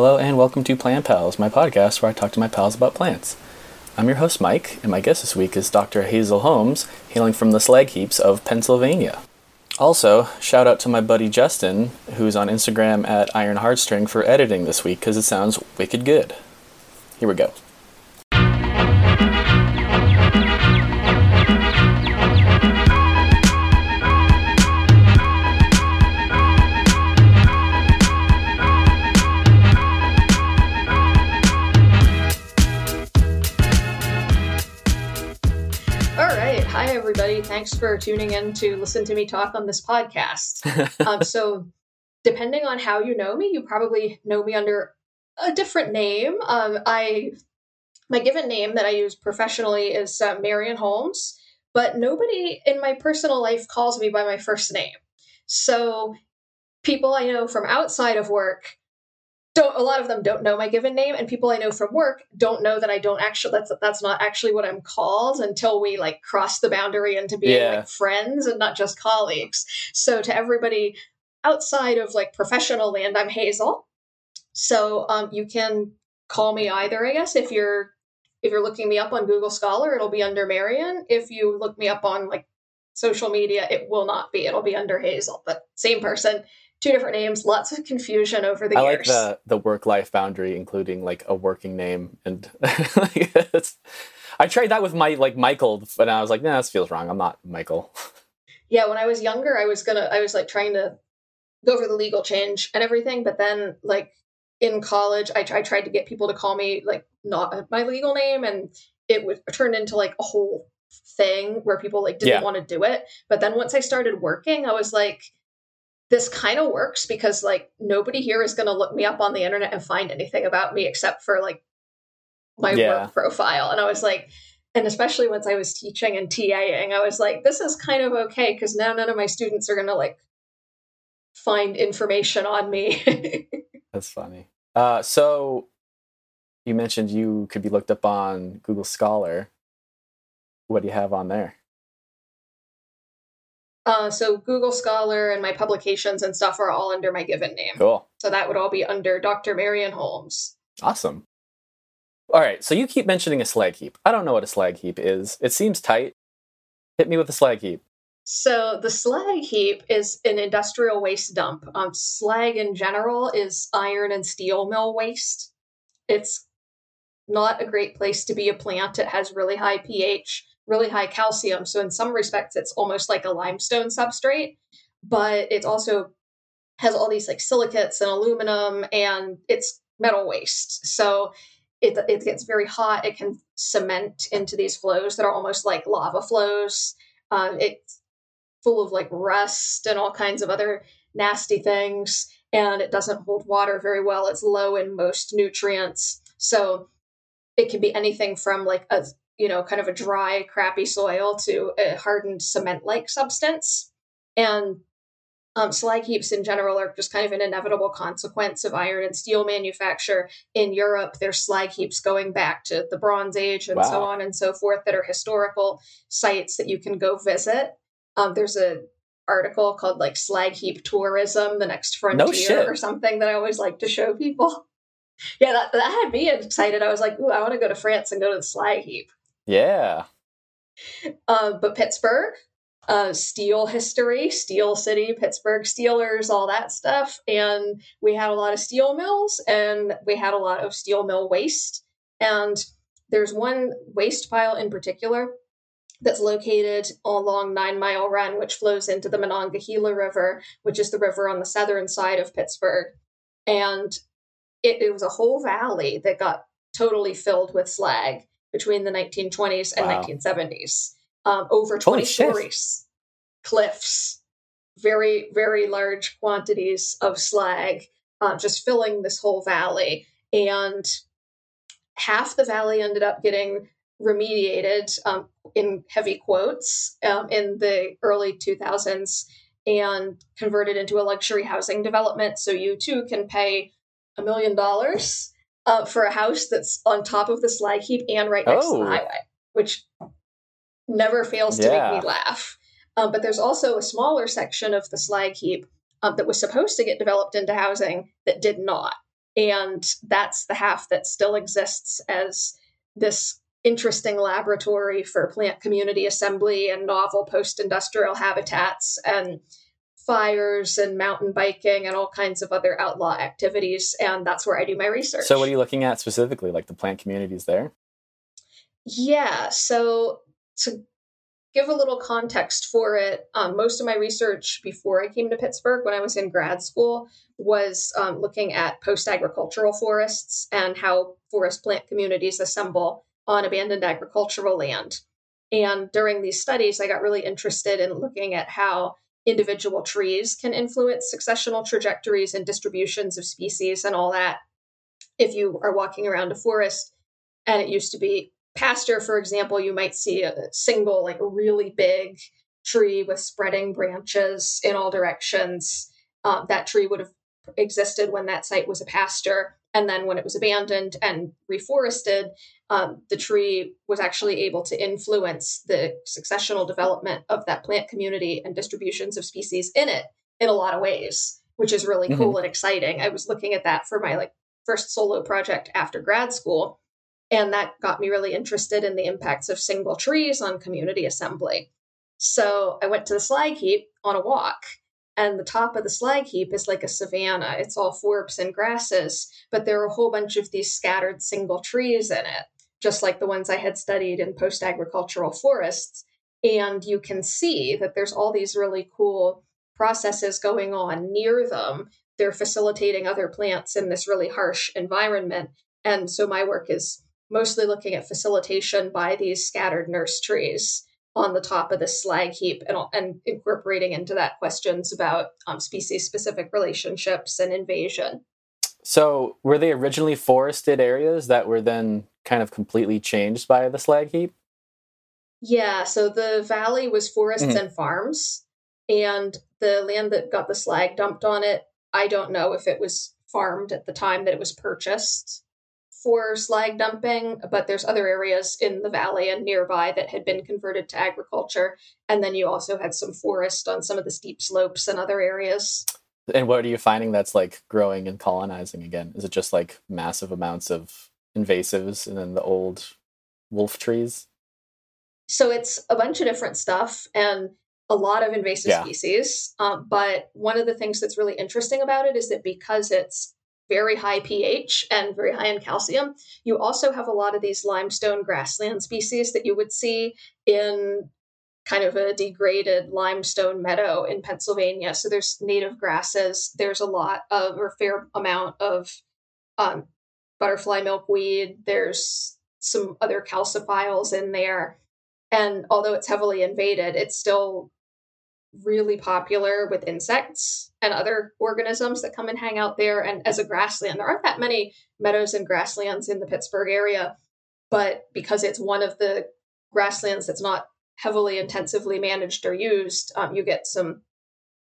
Hello and welcome to Plant Pals, my podcast where I talk to my pals about plants. I'm your host Mike, and my guest this week is Dr. Hazel Holmes, hailing from the slag heaps of Pennsylvania. Also, shout out to my buddy Justin, who's on Instagram at Iron Heartstring for editing this week because it sounds wicked good. Here we go. Thanks for tuning in to listen to me talk on this podcast. um, so, depending on how you know me, you probably know me under a different name. Um, I my given name that I use professionally is uh, Marion Holmes, but nobody in my personal life calls me by my first name. So, people I know from outside of work don't a lot of them don't know my given name and people i know from work don't know that i don't actually that's that's not actually what i'm called until we like cross the boundary into being Yeah. like friends and not just colleagues. So to everybody outside of like professional land i'm hazel. So um, you can call me either i guess if you're if you're looking me up on google scholar it'll be under marion. If you look me up on like social media it will not be. It'll be under hazel but same person two different names lots of confusion over the I years like the the work life boundary, including like a working name, and like, I tried that with my like Michael, but I was like, nah, this feels wrong. I'm not Michael. yeah when i was younger i was gonna i was like trying to go for the legal change and everything but then like in college i, I tried to get people to call me like not my legal name and it would turn into like a whole thing where people like didn't Yeah. want to do it but then once i started working i was like this kind of works because like nobody here is going to look me up on the internet and find anything about me except for like my Yeah. work profile and i was like and especially once I was teaching and TAing, I was like, this is kind of okay because now none of my students are going to like find information on me. That's funny. Uh, so you mentioned you could be looked up on Google Scholar. What do you have on there? Uh, so Google Scholar and my publications and stuff are all under my given name. Cool. So that would all be under Dr. Marion Holmes. Awesome. All right. So you keep mentioning a slag heap. I don't know what a slag heap is. It seems tight. Hit me with a slag heap. So the slag heap is an industrial waste dump. Um, slag in general is iron and steel mill waste. It's not a great place to be a plant. It has really high pH, really high calcium. So in some respects, it's almost like a limestone substrate, but it also has all these like silicates and aluminum, and it's metal waste. So it, it gets very hot. It can cement into these flows that are almost like lava flows. Um, it's full of like rust and all kinds of other nasty things and it doesn't hold water very well it's low in most nutrients so it can be anything from like a you know kind of a dry crappy soil to a hardened cement like substance. And um, slag heaps in general are just kind of an inevitable consequence of iron and steel manufacture in europe. There's slag heaps going back to the bronze age and so on and so forth that are historical sites that you can go visit. Um, there's a article called like slag heap tourism the next frontier shit. or something that i always like to show people. Yeah that, that had me excited. I was like ooh i want to go to france and go to the slag heap Yeah. uh, but pittsburgh uh, steel history steel city pittsburgh steelers all that stuff and we had a lot of steel mills and we had a lot of steel mill waste and there's one waste pile in particular that's located along Nine Mile Run, which flows into the Monongahela River, which is the river on the southern side of Pittsburgh. And it, it was a whole valley that got totally filled with slag between the 1920s and Wow. 1970s. Um, over Holy 20 shit. stories, cliffs, very, very large quantities of slag, uh, just filling this whole valley. And half the valley ended up getting remediated um, in heavy quotes um, in the early 2000s and converted into a luxury housing development. So you too can pay a million dollars uh, for a house that's on top of the slag heap and right next to Oh. the highway, which never fails to Yeah. make me laugh. Um, but there's also a smaller section of the slag heap um, that was supposed to get developed into housing that did not. And that's the half that still exists as this interesting laboratory for plant community assembly and novel post industrial habitats and fires and mountain biking and all kinds of other outlaw activities. And that's where I do my research. So, what are you looking at specifically, like the plant communities there? Yeah. So, to give a little context for it, um, most of my research before I came to Pittsburgh, when I was in grad school, was um, looking at post agricultural forests and how forest plant communities assemble on abandoned agricultural land. And during these studies, I got really interested in looking at how individual trees can influence successional trajectories and distributions of species and all that. If you are walking around a forest and it used to be pasture, for example, you might see a single, like really big tree with spreading branches in all directions. Um, that tree would have existed when that site was a pasture. And then when it was abandoned and reforested, um, the tree was actually able to influence the successional development of that plant community and distributions of species in it in a lot of ways, which is really mm-hmm. cool and exciting. I was looking at that for my like first solo project after grad school, and that got me really interested in the impacts of single trees on community assembly. So I went to the slag heap on a walk and the top of the slag heap is like a savanna. It's all forbs and grasses, but there are a whole bunch of these scattered single trees in it, just like the ones I had studied in post agricultural forests. And you can see that there's all these really cool processes going on near them. They're facilitating other plants in this really harsh environment. And so my work is mostly looking at facilitation by these scattered nurse trees on the top of the slag heap and, and incorporating into that questions about um, species specific relationships and invasion. So, were they originally forested areas that were then kind of completely changed by the slag heap? Yeah, so the valley was forests mm-hmm. and farms, and the land that got the slag dumped on it, I don't know if it was farmed at the time that it was purchased for slag dumping, but there's other areas in the valley and nearby that had been converted to agriculture. And then you also had some forest on some of the steep slopes and other areas. And what are you finding that's like growing and colonizing again? Is it just like massive amounts of invasives and then the old wolf trees? So it's a bunch of different stuff and a lot of invasive yeah. species. Um, but one of the things that's really interesting about it is that because it's very high pH and very high in calcium. You also have a lot of these limestone grassland species that you would see in kind of a degraded limestone meadow in Pennsylvania. So there's native grasses. There's a lot of, or fair amount of um, butterfly milkweed. There's some other calciphiles in there. And although it's heavily invaded, it's still really popular with insects and other organisms that come and hang out there. And as a grassland, there aren't that many meadows and grasslands in the Pittsburgh area, but because it's one of the grasslands that's not heavily intensively managed or used, um, you get some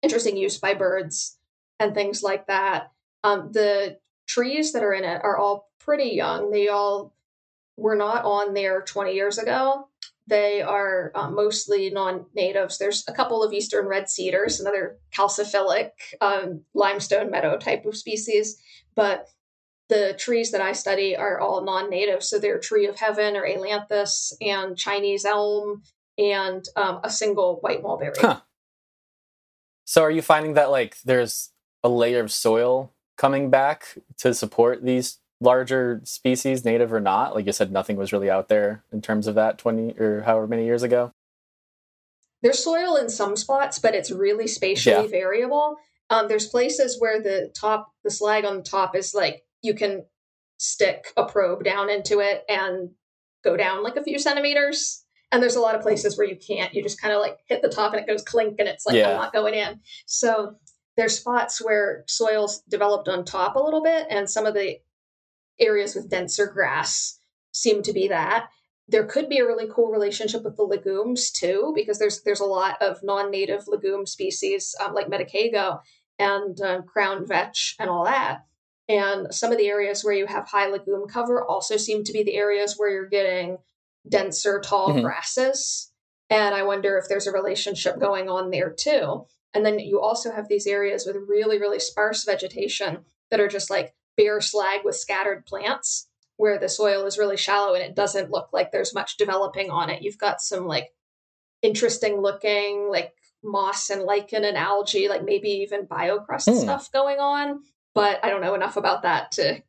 interesting use by birds and things like that. Um, the trees that are in it are all pretty young. They all were not on there 20 years ago. They are uh, mostly non natives. There's a couple of eastern red cedars, another calciphilic um, limestone meadow type of species, but the trees that I study are all non native. So they're tree of heaven or ailanthus and Chinese elm and um, a single white mulberry. Huh. So are you finding that like there's a layer of soil coming back to support these larger species, native or not? Like you said, nothing was really out there in terms of that 20 or however many years ago. There's soil in some spots, but it's really spatially yeah. variable. Um, there's places where the top, the slag on the top is like you can stick a probe down into it and go down like a few centimeters. And there's a lot of places where you can't. You just kind of like hit the top and it goes clink and it's like, yeah. I'm not going in. So there's spots where soil's developed on top a little bit, and some of the areas with denser grass seem to be that. There could be a really cool relationship with the legumes too, because there's there's a lot of non-native legume species um, like medicago and uh, crown vetch and all that. And some of the areas where you have high legume cover also seem to be the areas where you're getting denser, tall mm-hmm. grasses. And I wonder if there's a relationship going on there too. And then you also have these areas with really, really sparse vegetation that are just like bare slag with scattered plants where the soil is really shallow and it doesn't look like there's much developing on it. You've got some like interesting looking like moss and lichen and algae, like maybe even biocrust hmm. stuff going on. But I don't know enough about that to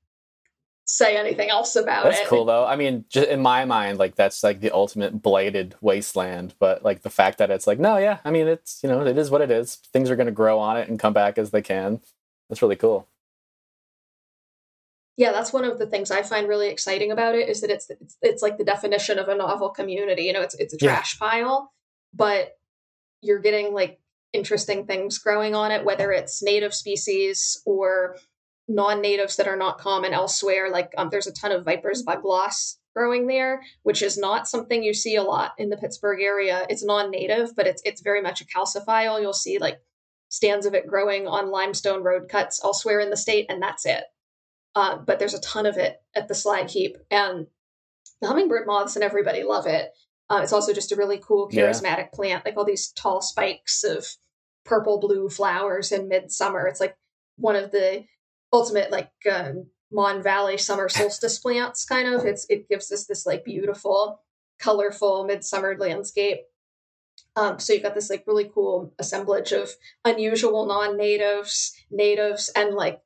say anything else about that's it. That's cool though. I mean, just in my mind, like that's like the ultimate blighted wasteland. But like the fact that it's like, no, yeah, I mean, it's you know, it is what it is. Things are going to grow on it and come back as they can. That's really cool. Yeah, that's one of the things I find really exciting about it is that it's it's, it's like the definition of a novel community. You know, it's it's a trash yeah. pile, but you're getting like interesting things growing on it, whether it's native species or non-natives that are not common elsewhere. Like um, there's a ton of Viper's bugloss growing there, which is not something you see a lot in the Pittsburgh area. It's non-native, but it's it's very much a calciphile. You'll see like stands of it growing on limestone road cuts elsewhere in the state, and that's it. Uh, but there's a ton of it at the slag heap, and the hummingbird moths and everybody love it. Uh, it's also just a really cool, charismatic yeah. plant, like all these tall spikes of purple blue flowers in midsummer. It's like one of the ultimate like um, Mon Valley summer solstice plants, kind of. It's it gives us this like beautiful, colorful midsummer landscape. Um, so you've got this like really cool assemblage of unusual non-natives, natives, and like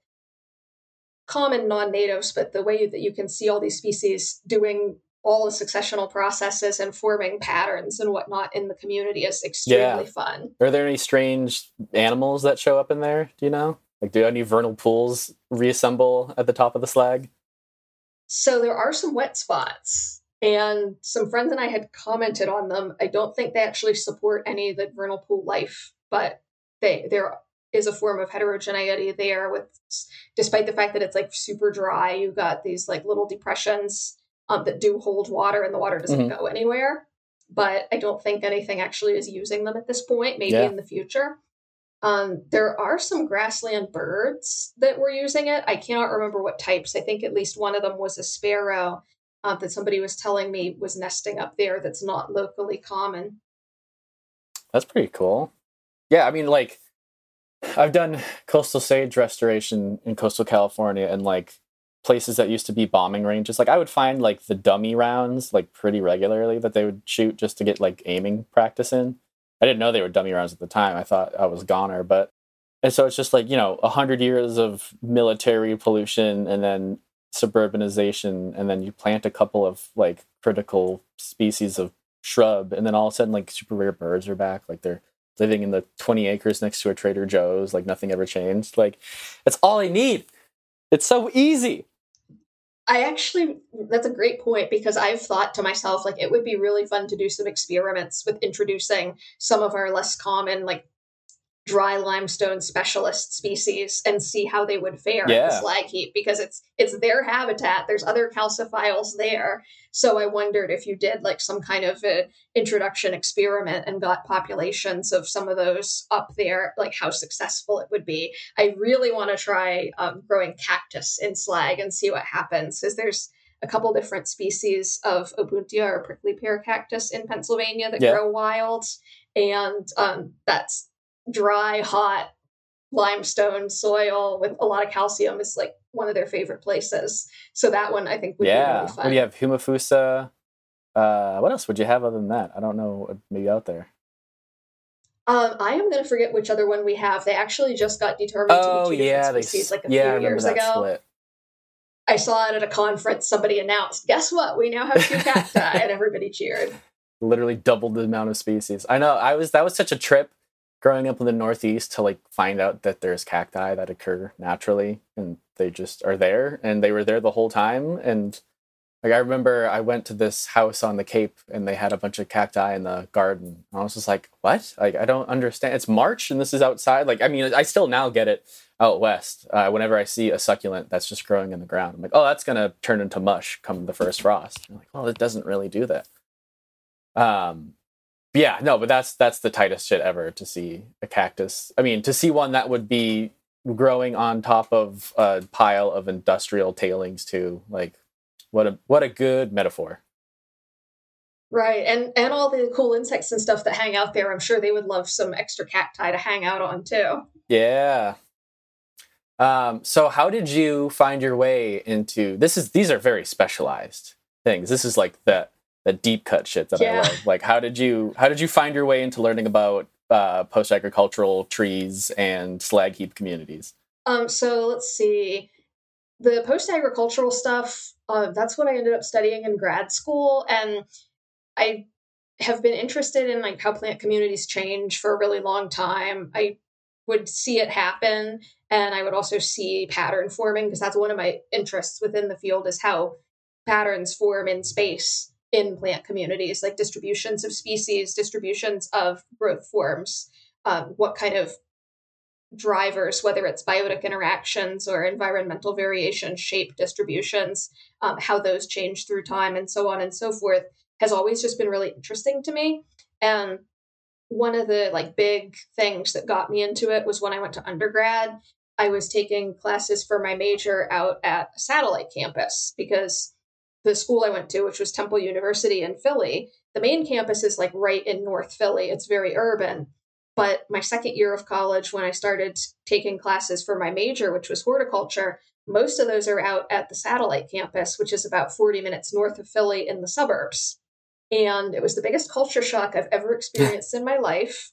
common non-natives, but the way that you can see all these species doing all the successional processes and forming patterns and whatnot in the community is extremely yeah. fun. Are there any strange animals that show up in there? Do you know? Like, do any vernal pools reassemble at the top of the slag? So there are some wet spots, and some friends and I had commented on them. I don't think they actually support any of the vernal pool life, but they there is a form of heterogeneity there. With despite the fact that it's like super dry, you got these like little depressions um, that do hold water, and the water doesn't mm-hmm. go anywhere. But I don't think anything actually is using them at this point. Maybe yeah. in the future. Um, there are some grassland birds that were using it. I cannot remember what types. I think at least one of them was a sparrow uh, that somebody was telling me was nesting up there that's not locally common. That's pretty cool. Yeah, I mean, like, I've done coastal sage restoration in coastal California and like places that used to be bombing ranges. Like, I would find like the dummy rounds like pretty regularly that they would shoot just to get like aiming practice in. I didn't know they were dummy rounds at the time. I thought I was goner, but and so it's just like you know a hundred years of military pollution and then suburbanization, and then you plant a couple of like critical species of shrub, and then all of a sudden like super rare birds are back. Like they're living in the 20 acres next to a Trader Joe's, like nothing ever changed. Like that's all I need. It's so easy. I actually, that's a great point because I've thought to myself, like, it would be really fun to do some experiments with introducing some of our less common, like, dry limestone specialist species and see how they would fare yeah. at the slag heap because it's it's their habitat there's other calciphiles there so i wondered if you did like some kind of introduction experiment and got populations of some of those up there like how successful it would be i really want to try um, growing cactus in slag and see what happens because there's a couple different species of opuntia or prickly pear cactus in pennsylvania that yeah. grow wild and um, that's dry, hot limestone soil with a lot of calcium is like one of their favorite places. So that one I think would yeah. be really fun. What do you have? Humifusa. Uh, what else would you have other than that? I don't know. Maybe out there. Um, I am going to forget which other one we have. They actually just got determined oh, to be two yeah, species they, like a yeah, few years ago. Split. I saw it at a conference. Somebody announced, "Guess what? We now have two cacti," and everybody cheered. Literally doubled the amount of species. I know. I was that was such a trip growing up in the Northeast to like find out that there's cacti that occur naturally and they just are there and they were there the whole time. And like I remember I went to this house on the Cape and they had a bunch of cacti in the garden. And I was just like, what? Like I don't understand. It's March and this is outside. Like I mean, I still now get it out west. Uh, whenever I see a succulent that's just growing in the ground, I'm like, oh, that's gonna turn into mush come the first frost. I'm like, well, it doesn't really do that. Um, yeah, no, but that's that's the tightest shit ever to see a cactus. I mean, to see one that would be growing on top of a pile of industrial tailings too. Like what a what a good metaphor. Right. And and all the cool insects and stuff that hang out there, I'm sure they would love some extra cacti to hang out on too. Yeah. Um, so how did you find your way into this is these are very specialized things. This is like the the deep cut shit that yeah. I love. Like how did you how did you find your way into learning about uh, post agricultural trees and slag heap communities? Um, so let's see. The post agricultural stuff, uh, that's what I ended up studying in grad school. And I have been interested in like how plant communities change for a really long time. I would see it happen and I would also see pattern forming because that's one of my interests within the field is how patterns form in space in plant communities, like distributions of species, distributions of growth forms, um, what kind of drivers, whether it's biotic interactions or environmental variation, shape distributions, um, how those change through time, and so on and so forth, has always just been really interesting to me. And one of the like big things that got me into it was when I went to undergrad. I was taking classes for my major out at a satellite campus because the school I went to, which was Temple University in Philly, the main campus is like right in North Philly. It's very urban. But my second year of college, when I started taking classes for my major, which was horticulture, most of those are out at the satellite campus, which is about 40 minutes north of Philly in the suburbs. And it was the biggest culture shock I've ever experienced in my life.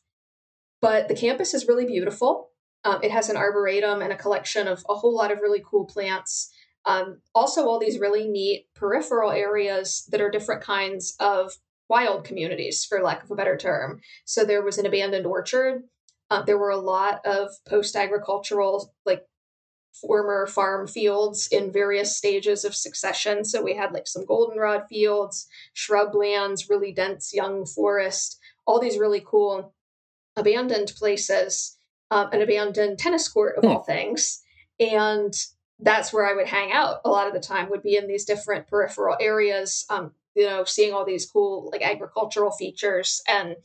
But the campus is really beautiful. Um, it has an arboretum and a collection of a whole lot of really cool plants. Um, also, all these really neat peripheral areas that are different kinds of wild communities, for lack of a better term. So there was an abandoned orchard. Uh, there were a lot of post agricultural, like former farm fields in various stages of succession. So we had like some goldenrod fields, shrublands, really dense young forest, all these really cool abandoned places, um, an abandoned tennis court of hmm. all things. And that's where I would hang out a lot of the time, would be in these different peripheral areas, um, you know, seeing all these cool like agricultural features and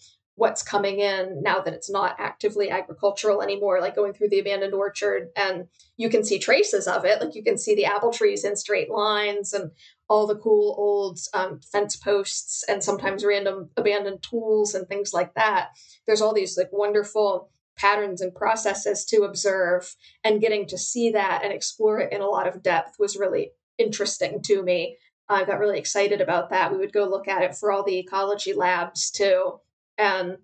what's coming in now that it's not actively agricultural anymore, like going through the abandoned orchard and you can see traces of it. Like you can see the apple trees in straight lines and all the cool old um, fence posts and sometimes random abandoned tools and things like that. There's all these like wonderful patterns and processes to observe and getting to see that and explore it in a lot of depth was really interesting to me. I got really excited about that. We would go look at it for all the ecology labs too and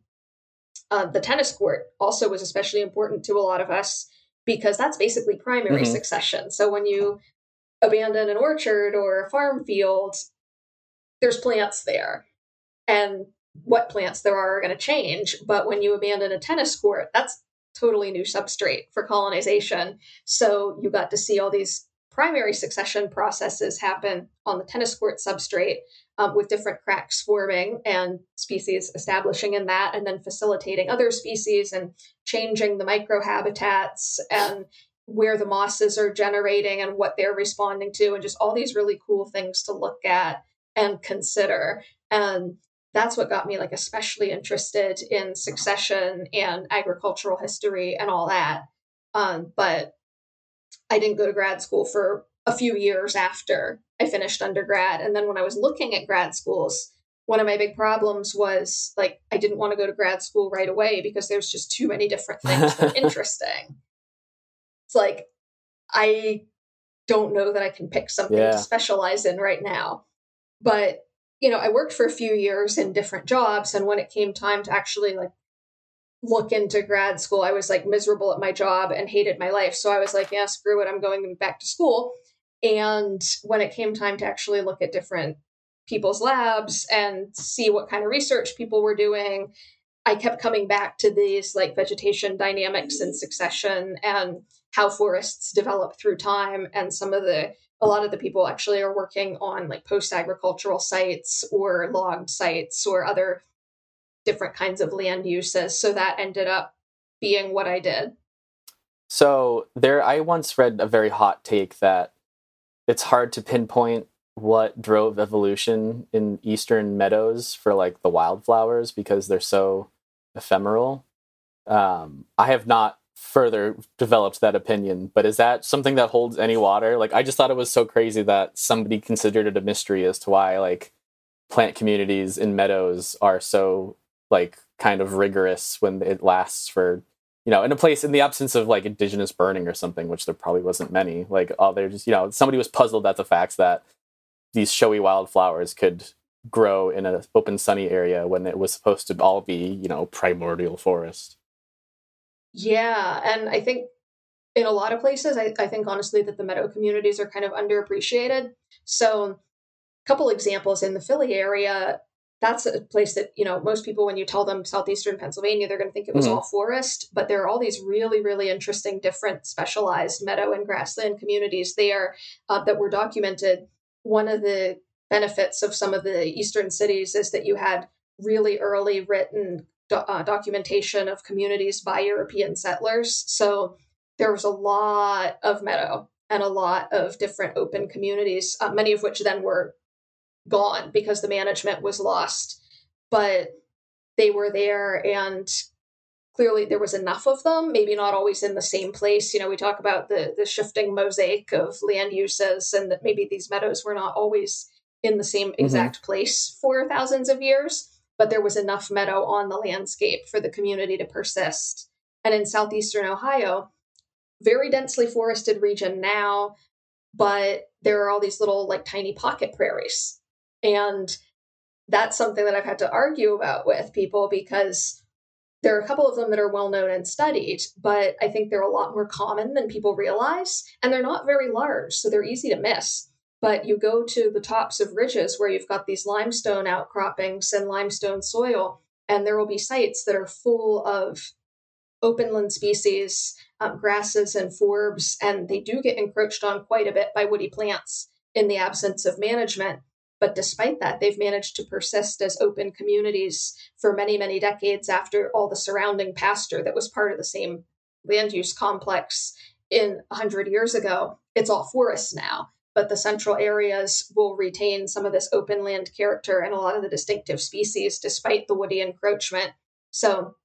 uh, the tennis court also was especially important to a lot of us because that's basically primary mm-hmm. succession. So when you abandon an orchard or a farm field, there's plants there. And what plants there are are going to change. But when you abandon a tennis court, that's totally new substrate for colonization. So you got to see all these primary succession processes happen on the tennis court substrate um, with different cracks forming and species establishing in that, and then facilitating other species and changing the microhabitats and where the mosses are generating and what they're responding to, and just all these really cool things to look at and consider. And that's what got me like especially interested in succession and agricultural history and all that. Um, but I didn't go to grad school for a few years after I finished undergrad. And then when I was looking at grad schools, one of my big problems was like I didn't want to go to grad school right away because there's just too many different things that are interesting. It's like I don't know that I can pick something yeah. to specialize in right now. But you know, I worked for a few years in different jobs and when it came time to actually like look into grad school, I was like miserable at my job and hated my life. So I was like, yeah, screw it, I'm going back to school. And when it came time to actually look at different people's labs and see what kind of research people were doing, I kept coming back to these like vegetation dynamics and succession and how forests develop through time. And some of the, a lot of the people actually are working on like post agricultural sites or logged sites or other different kinds of land uses. So that ended up being what I did. So there, I once read a very hot take that it's hard to pinpoint what drove evolution in eastern meadows for like the wildflowers because they're so ephemeral. Um, I have not further developed that opinion, but is that something that holds any water? Like, I just thought it was so crazy that somebody considered it a mystery as to why like plant communities in meadows are so like kind of rigorous when it lasts for you know, in a place in the absence of like indigenous burning or something, which there probably wasn't many. Like, oh, they're just you know, somebody was puzzled at the fact that these showy wildflowers could grow in an open sunny area when it was supposed to all be you know primordial forest. Yeah and i think in a lot of places I, I think honestly that the meadow communities are kind of underappreciated. So a couple examples in the philly area that's a place that you know most people when you tell them southeastern pennsylvania they're going to think it was mm-hmm. all forest but there are all these really really interesting different specialized meadow and grassland communities there uh, that were documented. One of the benefits of some of the eastern cities is that you had really early written do- uh, documentation of communities by European settlers. So there was a lot of meadow and a lot of different open communities, uh, many of which then were gone because the management was lost. But they were there and clearly there was enough of them maybe not always in the same place you know we talk about the the shifting mosaic of land uses and that maybe these meadows were not always in the same mm-hmm. exact mm-hmm. place for thousands of years, but there was enough meadow on the landscape for the community to persist. And in southeastern Ohio, very densely forested region now, but there are all these little like tiny pocket prairies. And that's something that I've had to argue about with people because there are a couple of them that are well known and studied, but I think they're a lot more common than people realize. And they're not very large, so they're easy to miss. But you go to the tops of ridges where you've got these limestone outcroppings and limestone soil, and there will be sites that are full of openland species, um, grasses, and forbs, and they do get encroached on quite a bit by woody plants in the absence of management. But despite that, they've managed to persist as open communities for many, many decades after all the surrounding pasture that was part of the same land use complex in 100 years ago. It's all forest now but the central areas will retain some of this open land character and a lot of the distinctive species despite the woody encroachment. So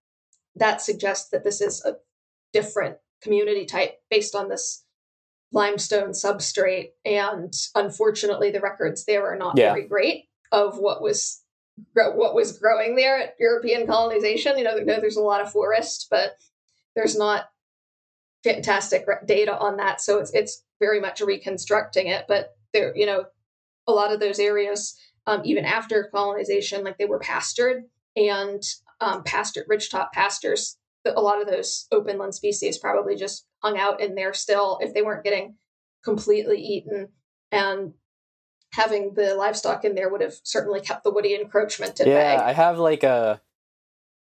that suggests that this is a different community type based on this limestone substrate. And unfortunately, the records there are not yeah. very great of what was what was growing there at European colonization. You know, there's a lot of forest, but there's not fantastic data on that. So it's it's very much reconstructing it. But there, you know, a lot of those areas, um, even after colonization, like they were pastured and um, pastured ridgetop pastures. A lot of those openland species probably just hung out in there still if they weren't getting completely eaten. And having the livestock in there would have certainly kept the woody encroachment at yeah, bay. I have like a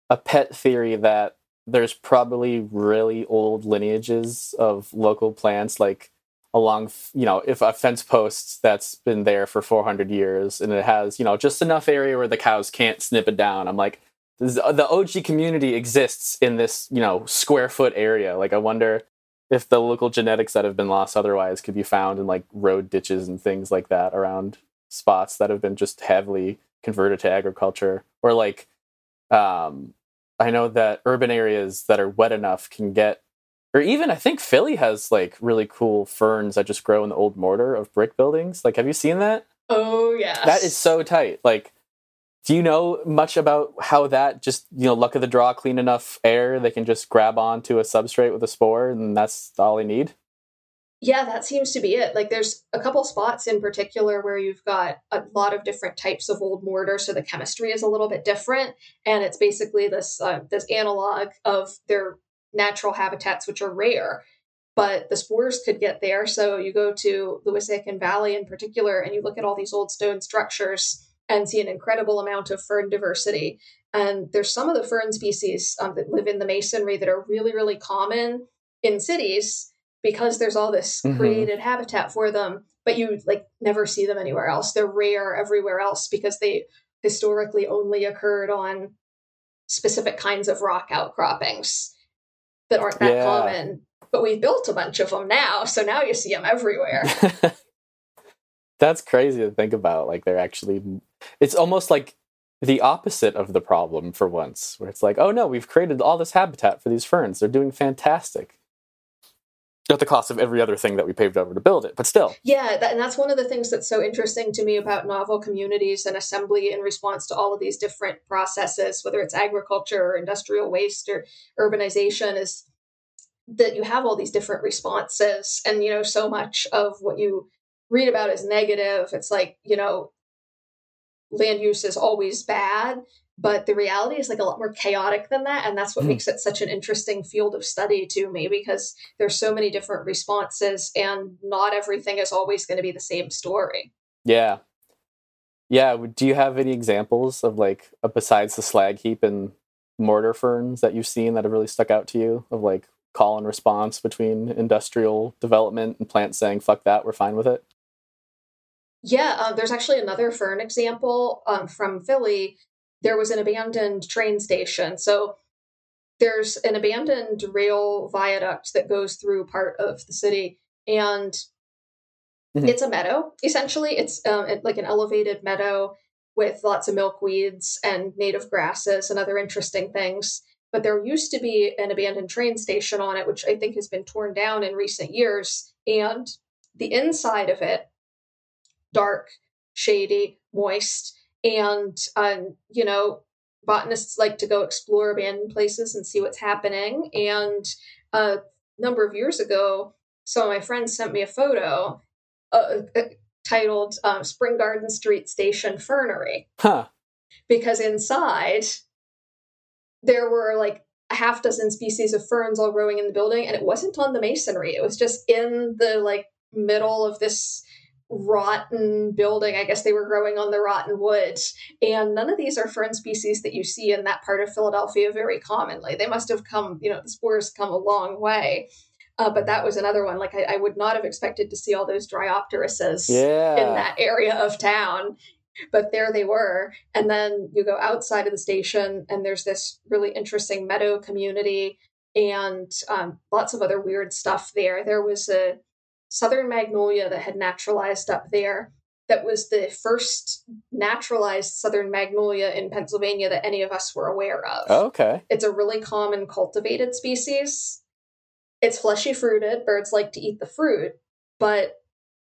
a pet theory that there's probably really old lineages of local plants like along you know if a fence post that's been there for 400 years and it has you know just enough area where the cows can't snip it down i'm like the og community exists in this you know square foot area. Like i wonder if the local genetics that have been lost otherwise could be found in like road ditches and things like that around spots that have been just heavily converted to agriculture. Or like um i know that urban areas that are wet enough can get or even I think Philly has like really cool ferns that just grow in the old mortar of brick buildings. Like, have you seen that? Oh yeah, that is so tight. Like, do you know much about how that just you know luck of the draw, clean enough air they can just grab onto a substrate with a spore, and that's all they need? Yeah, that seems to be it. Like, there's a couple spots in particular where you've got a lot of different types of old mortar, so the chemistry is a little bit different, and it's basically this uh, this analog of their natural habitats, which are rare, but the spores could get there. So you go to the Wissahickon Valley in particular, and you look at all these old stone structures and see an incredible amount of fern diversity. And there's some of the fern species um, that live in the masonry that are really, really common in cities because there's all this mm-hmm. created habitat for them, but you like never see them anywhere else. They're rare everywhere else because they historically only occurred on specific kinds of rock outcroppings that aren't that yeah. common. But we've built a bunch of them now, so now you see them everywhere. That's crazy to think about. Like they're actually, it's almost like the opposite of the problem for once, where it's like, oh no, we've created all this habitat for these ferns. They're doing fantastic at the cost of every other thing that we paved over to build it, but still. Yeah, that, and that's one of the things that's so interesting to me about novel communities and assembly in response to all of these different processes, whether it's agriculture or industrial waste or urbanization, is that you have all these different responses and you know so much of what you read about is negative it's like you know land use is always bad but the reality is like a lot more chaotic than that and that's what mm. makes it such an interesting field of study to me because there's so many different responses and not everything is always going to be the same story. Yeah. Yeah do you have any examples of like uh, besides the slag heap and mortar ferns that you've seen that have really stuck out to you of like call and response between industrial development and plants saying fuck that we're fine with it yeah uh, there's actually another fern example um, from philly there was an abandoned train station so there's an abandoned rail viaduct that goes through part of the city and mm-hmm. it's a meadow essentially it's um, like an elevated meadow with lots of milkweeds and native grasses and other interesting things but there used to be an abandoned train station on it, which I think has been torn down in recent years. And the inside of it, dark, shady, moist, and um, you know, botanists like to go explore abandoned places and see what's happening. And a number of years ago, some of my friends sent me a photo uh, uh titled um, "Spring Garden Street Station Fernery," huh. because inside there were like a half dozen species of ferns all growing in the building and it wasn't on the masonry it was just in the like middle of this rotten building i guess they were growing on the rotten wood and none of these are fern species that you see in that part of philadelphia very commonly they must have come you know the spores come a long way uh, but that was another one. Like I, I, would not have expected to see all those dryopterises yeah. in that area of town but there they were. And then you go outside of the station, and there's this really interesting meadow community and um, lots of other weird stuff there. There was a southern magnolia that had naturalized up there. That was the first naturalized southern magnolia in Pennsylvania that any of us were aware of. okay. It's a really common cultivated species. It's fleshy fruited. Birds like to eat the fruit, but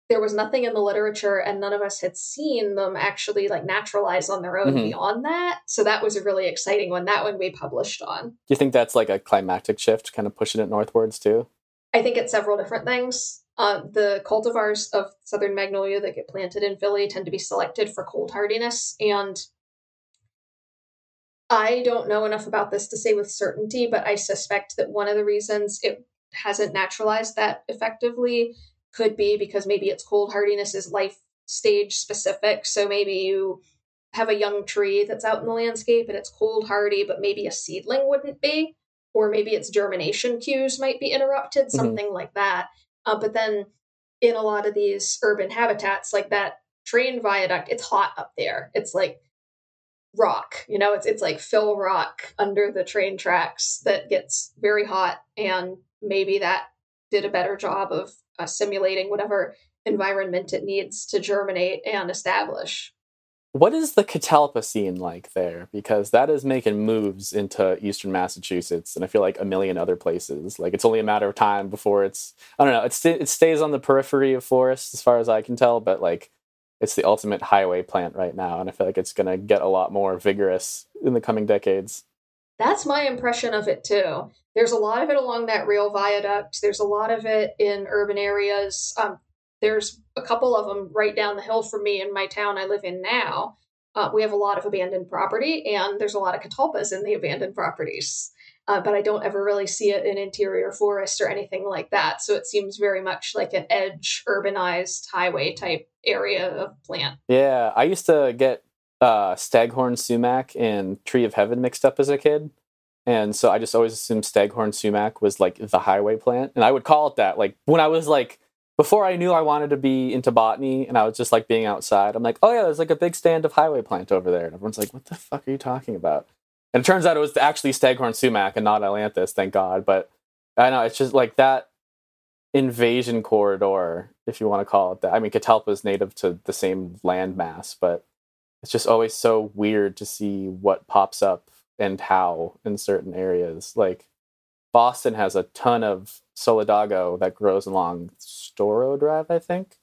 there was nothing in the literature and none of us had seen them actually like naturalize on their own mm-hmm. beyond that so that was a really exciting one that one we published on do you think that's like a climatic shift kind of pushing it northwards too i think it's several different things uh, the cultivars of southern magnolia that get planted in philly tend to be selected for cold hardiness and i don't know enough about this to say with certainty but i suspect that one of the reasons it hasn't naturalized that effectively could be because maybe its cold hardiness is life stage specific. So maybe you have a young tree that's out in the landscape and it's cold hardy, but maybe a seedling wouldn't be, or maybe its germination cues might be interrupted, mm-hmm. something mm-hmm. like that. Uh, but then in a lot of these urban habitats, like that train viaduct, it's hot up there. It's like rock, you know, it's it's like fill rock under the train tracks that gets very hot, and maybe that did a better job of uh, simulating whatever environment it needs to germinate and establish. What is the catalpa scene like there? Because that is making moves into eastern Massachusetts, and I feel like a million other places. Like it's only a matter of time before it's I don't know. It st- it stays on the periphery of forests as far as I can tell, but like it's the ultimate highway plant right now, and I feel like it's going to get a lot more vigorous in the coming decades. That's my impression of it too. There's a lot of it along that rail viaduct. There's a lot of it in urban areas. Um, there's a couple of them right down the hill from me in my town I live in now. Uh, we have a lot of abandoned property, and there's a lot of catalpas in the abandoned properties. Uh, but I don't ever really see it in interior forest or anything like that. So it seems very much like an edge, urbanized highway type area of plant. Yeah, I used to get uh, staghorn sumac and tree of heaven mixed up as a kid. And so I just always assumed staghorn sumac was like the highway plant. And I would call it that. Like when I was like, before I knew I wanted to be into botany and I was just like being outside, I'm like, oh yeah, there's like a big stand of highway plant over there. And everyone's like, what the fuck are you talking about? And it turns out it was actually staghorn sumac and not ailanthus, thank God. But I know it's just like that invasion corridor, if you want to call it that. I mean, catalpa is native to the same landmass, but it's just always so weird to see what pops up and how in certain areas. Like Boston has a ton of solidago that grows along Storrow Drive, I think,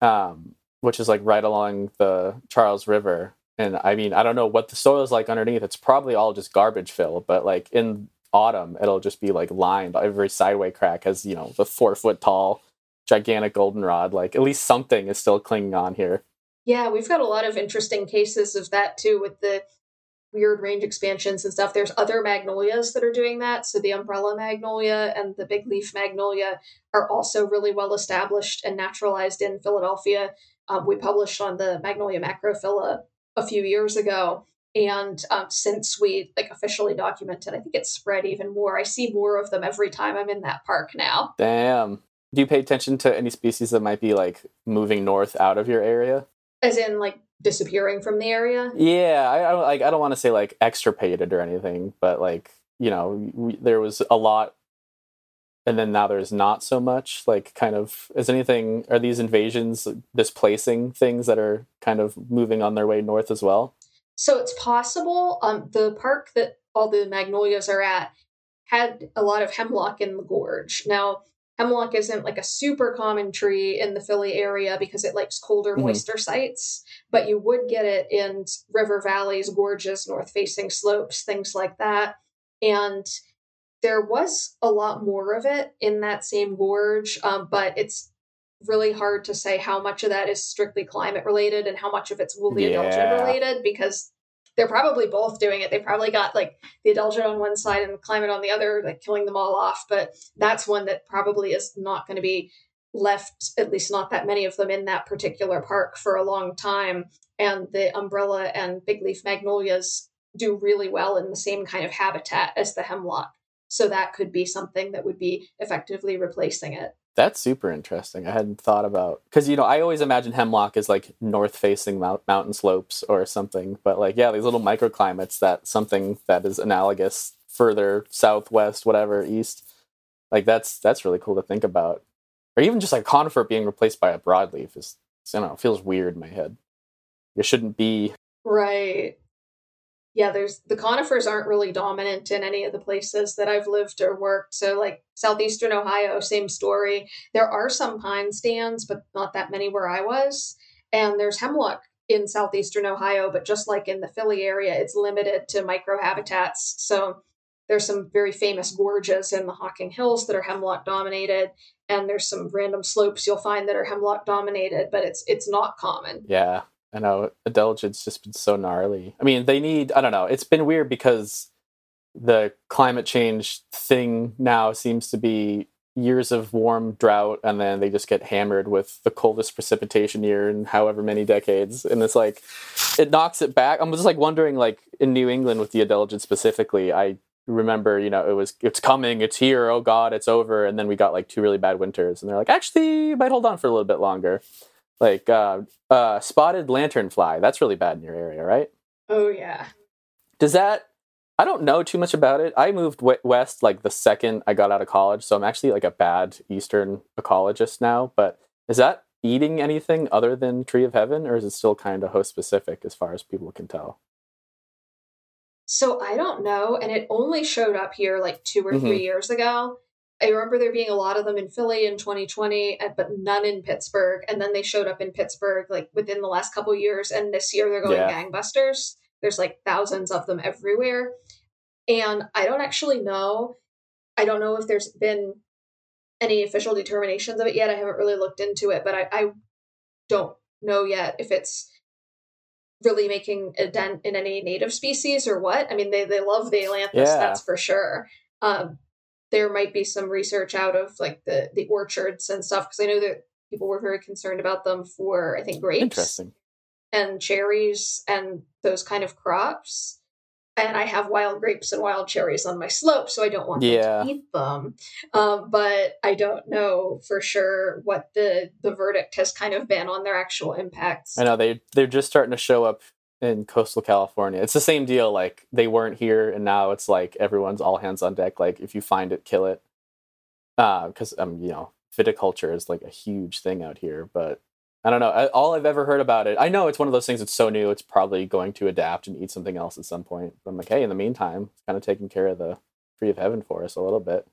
um, which is like right along the Charles River. And I mean, I don't know what the soil is like underneath. It's probably all just garbage fill, but like in autumn, it'll just be like lined. Every sideway crack has you know the four foot tall, gigantic goldenrod. Like at least something is still clinging on here. Yeah, we've got a lot of interesting cases of that too with the weird range expansions and stuff. There's other magnolias that are doing that. So the umbrella magnolia and the big leaf magnolia are also really well established and naturalized in Philadelphia. Um, we published on the Magnolia macrophylla a few years ago. And um, since we like officially documented, I think it's spread even more. I see more of them every time I'm in that park now. Damn. Do you pay attention to any species that might be like moving north out of your area? As in, like disappearing from the area. Yeah, I, I like. I don't want to say like extirpated or anything, but like you know, we, there was a lot, and then now there's not so much. Like, kind of, is anything? Are these invasions displacing things that are kind of moving on their way north as well? So it's possible. Um, the park that all the magnolias are at had a lot of hemlock in the gorge. Now, hemlock isn't like a super common tree in the Philly area because it likes colder, mm-hmm. moister sites, but you would get it in river valleys, gorges, north facing slopes, things like that. And there was a lot more of it in that same gorge, um, but it's really hard to say how much of that is strictly climate related and how much of it's woolly yeah. adelgid related because they're probably both doing it. They probably got like the adelgid on one side and the climate on the other, like killing them all off. But that's one that probably is not going to be left, at least not that many of them in that particular park for a long time. And the umbrella and big leaf magnolias do really well in the same kind of habitat as the hemlock. So that could be something that would be effectively replacing it. That's super interesting. I hadn't thought about because you know I always imagine hemlock as like north facing mount, mountain slopes or something, but like yeah, these little microclimates that something that is analogous further southwest, whatever east. Like that's that's really cool to think about, or even just like conifer being replaced by a broadleaf is I don't know feels weird in my head. It shouldn't be right yeah, there's the conifers aren't really dominant in any of the places that I've lived or worked. So, like southeastern Ohio, same story. There are some pine stands, but not that many where I was. And there's hemlock in southeastern Ohio, but just like in the Philly area, it's limited to microhabitats. So, there's some very famous gorges in the Hocking Hills that are hemlock dominated, and there's some random slopes you'll find that are hemlock dominated, but it's it's not common. Yeah, I know Adelgid's just been so gnarly. I mean, they need. I don't know. It's been weird because the climate change thing now seems to be years of warm drought, and then they just get hammered with the coldest precipitation year in however many decades, and it's like it knocks it back. I'm just like wondering, like in New England with the Adelgid specifically, I remember, you know, it was it's coming, it's here, oh god, it's over, and then we got like two really bad winters, and they're like, actually, you might hold on for a little bit longer like uh, uh, spotted lanternfly. That's really bad in your area, right? Oh yeah. Does that? I don't know too much about it. I moved w- west like the second I got out of college, so I'm actually like a bad Eastern ecologist now. But is that eating anything other than Tree of Heaven, or is it still kind of host specific as far as people can tell? So I don't know, and it only showed up here like two or mm-hmm. three years ago. I remember there being a lot of them in Philly in 2020, but none in Pittsburgh. And then they showed up in Pittsburgh like within the last couple years. And this year they're going yeah. gangbusters. There's like thousands of them everywhere. And I don't actually know. I don't know if there's been any official determinations of it yet. I haven't really looked into it, but I, I don't know yet if it's really making a dent in any native species or what. I mean, they, they love the ailanthus, yeah. that's for sure. Um, there might be some research out of like the the orchards and stuff because I know that people were very concerned about them for I think grapes and cherries and those kind of crops. And I have wild grapes and wild cherries on my slope, so I don't want yeah. to eat them. Um, but I don't know for sure what the the verdict has kind of been on their actual impacts. I know they they're just starting to show up in coastal California. It's the same deal. Like they weren't here, and now it's like everyone's all hands on deck. Like if you find it, kill it. Because uh, um, you know, viticulture is like a huge thing out here. But I don't know. I, all I've ever heard about it, I know it's one of those things that's so new. It's probably going to adapt and eat something else at some point. But I'm like, hey, in the meantime, it's kind of taking care of the tree of heaven for us a little bit.